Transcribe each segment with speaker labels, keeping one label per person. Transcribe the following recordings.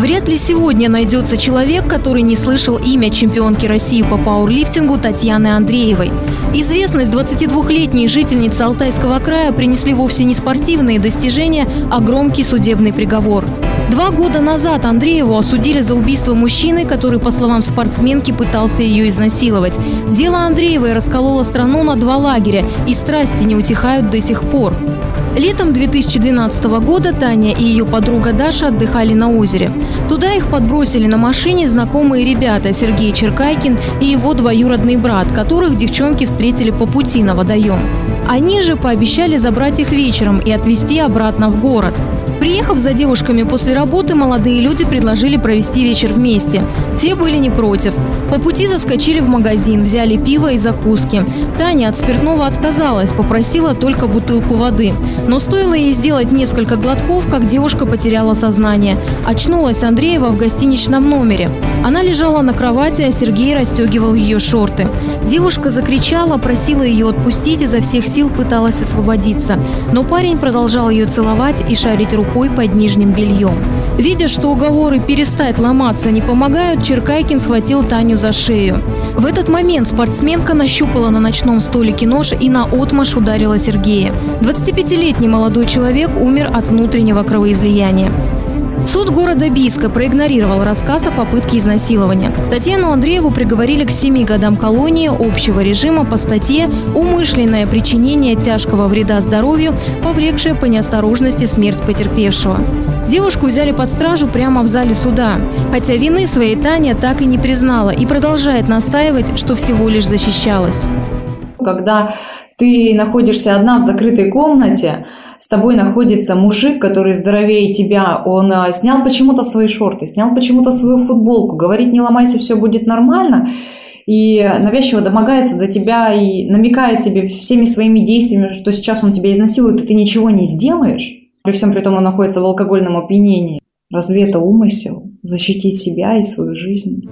Speaker 1: Вряд ли сегодня найдется человек, который не слышал имя чемпионки России по пауэрлифтингу Татьяны Андреевой. Известность 22-летней жительницы Алтайского края принесли вовсе не спортивные достижения, а громкий судебный приговор. Два года назад Андрееву осудили за убийство мужчины, который, по словам спортсменки, пытался ее изнасиловать. Дело Андреевой раскололо страну на два лагеря, и страсти не утихают до сих пор. Летом 2012 года Таня и ее подруга Даша отдыхали на озере. Туда их подбросили на машине знакомые ребята Сергей Черкайкин и его двоюродный брат, которых девчонки встретили по пути на водоем. Они же пообещали забрать их вечером и отвезти обратно в город. Приехав за девушками после работы, молодые люди предложили провести вечер вместе. Те были не против. По пути заскочили в магазин, взяли пиво и закуски. Таня от спиртного отказалась, попросила только бутылку воды. Но стоило ей сделать несколько глотков, как девушка потеряла сознание. Очнулась Андреева в гостиничном номере. Она лежала на кровати, а Сергей расстегивал ее шорты. Девушка закричала, просила ее отпустить, изо всех сил пыталась освободиться. Но парень продолжал ее целовать и шарить рукой рукой под нижним бельем. Видя, что уговоры перестать ломаться не помогают, Черкайкин схватил Таню за шею. В этот момент спортсменка нащупала на ночном столике нож и на отмаш ударила Сергея. 25-летний молодой человек умер от внутреннего кровоизлияния. Суд города Бийска проигнорировал рассказ о попытке изнасилования. Татьяну Андрееву приговорили к 7 годам колонии общего режима по статье «Умышленное причинение тяжкого вреда здоровью, повлекшее по неосторожности смерть потерпевшего». Девушку взяли под стражу прямо в зале суда. Хотя вины своей Таня так и не признала и продолжает настаивать, что всего лишь защищалась.
Speaker 2: Когда ты находишься одна в закрытой комнате, тобой находится мужик, который здоровее тебя, он а, снял почему-то свои шорты, снял почему-то свою футболку, говорит, не ломайся, все будет нормально, и навязчиво домогается до тебя и намекает тебе всеми своими действиями, что сейчас он тебя изнасилует, и ты ничего не сделаешь, при всем при том он находится в алкогольном опьянении. Разве это умысел? Защитить себя и свою жизнь?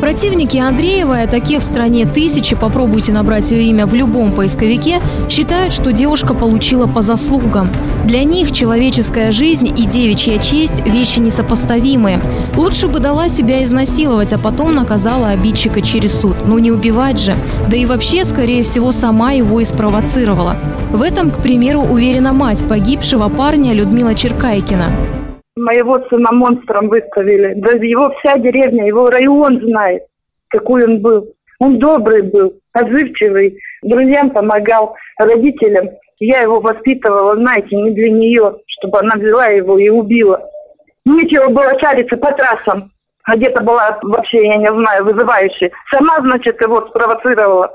Speaker 1: Противники Андреева, а таких в стране тысячи, попробуйте набрать ее имя в любом поисковике, считают, что девушка получила по заслугам. Для них человеческая жизнь и девичья честь – вещи несопоставимые. Лучше бы дала себя изнасиловать, а потом наказала обидчика через суд. Но не убивать же. Да и вообще, скорее всего, сама его и спровоцировала. В этом, к примеру, уверена мать погибшего парня Людмила Черкайкина.
Speaker 3: Моего сына монстром выставили. Да его вся деревня, его район знает, какой он был. Он добрый был, отзывчивый, друзьям помогал, родителям. Я его воспитывала, знаете, не для нее, чтобы она взяла его и убила. Нечего было шариться по трассам. Где-то была вообще, я не знаю, вызывающая. Сама, значит, его спровоцировала.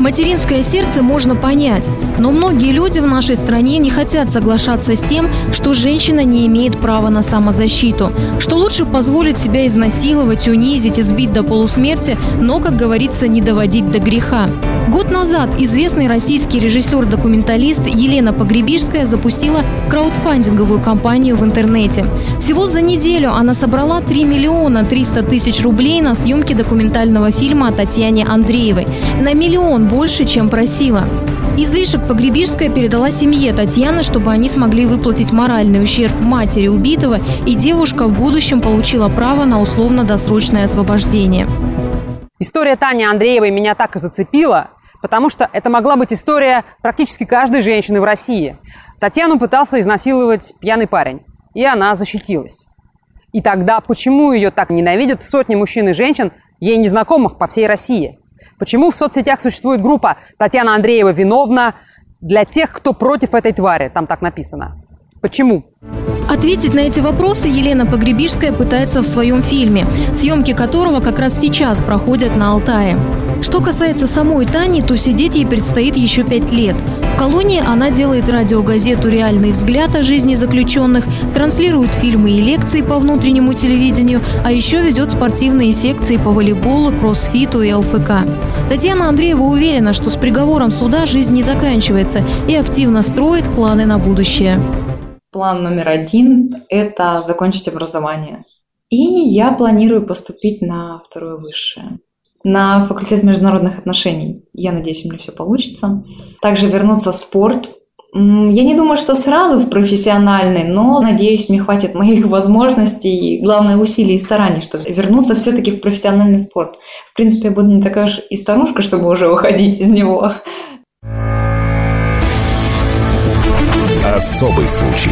Speaker 1: Материнское сердце можно понять, но многие люди в нашей стране не хотят соглашаться с тем, что женщина не имеет права на самозащиту, что лучше позволить себя изнасиловать, унизить, избить до полусмерти, но, как говорится, не доводить до греха. Год назад известный российский режиссер-документалист Елена Погребишская запустила краудфандинговую кампанию в интернете. Всего за неделю она собрала 3 миллиона 300 тысяч рублей на съемки документального фильма о Татьяне Андреевой. На миллион больше, чем просила. Излишек Погребишская передала семье Татьяны, чтобы они смогли выплатить моральный ущерб матери убитого, и девушка в будущем получила право на условно-досрочное освобождение.
Speaker 4: История Тани Андреевой меня так и зацепила, потому что это могла быть история практически каждой женщины в России. Татьяну пытался изнасиловать пьяный парень, и она защитилась. И тогда почему ее так ненавидят сотни мужчин и женщин, ей незнакомых по всей России? Почему в соцсетях существует группа «Татьяна Андреева виновна» для тех, кто против этой твари? Там так написано. Почему?
Speaker 1: Ответить на эти вопросы Елена Погребишская пытается в своем фильме, съемки которого как раз сейчас проходят на Алтае. Что касается самой Тани, то сидеть ей предстоит еще пять лет. В колонии она делает радиогазету «Реальный взгляд» о жизни заключенных, транслирует фильмы и лекции по внутреннему телевидению, а еще ведет спортивные секции по волейболу, кроссфиту и ЛФК. Татьяна Андреева уверена, что с приговором суда жизнь не заканчивается и активно строит планы на будущее.
Speaker 2: План номер один – это закончить образование. И я планирую поступить на второе высшее. На факультет международных отношений. Я надеюсь, у меня все получится. Также вернуться в спорт. Я не думаю, что сразу в профессиональный, но надеюсь, мне хватит моих возможностей и, главное, усилий и стараний, чтобы вернуться все-таки в профессиональный спорт. В принципе, я буду не такая уж и старушка, чтобы уже уходить из него.
Speaker 5: Особый случай.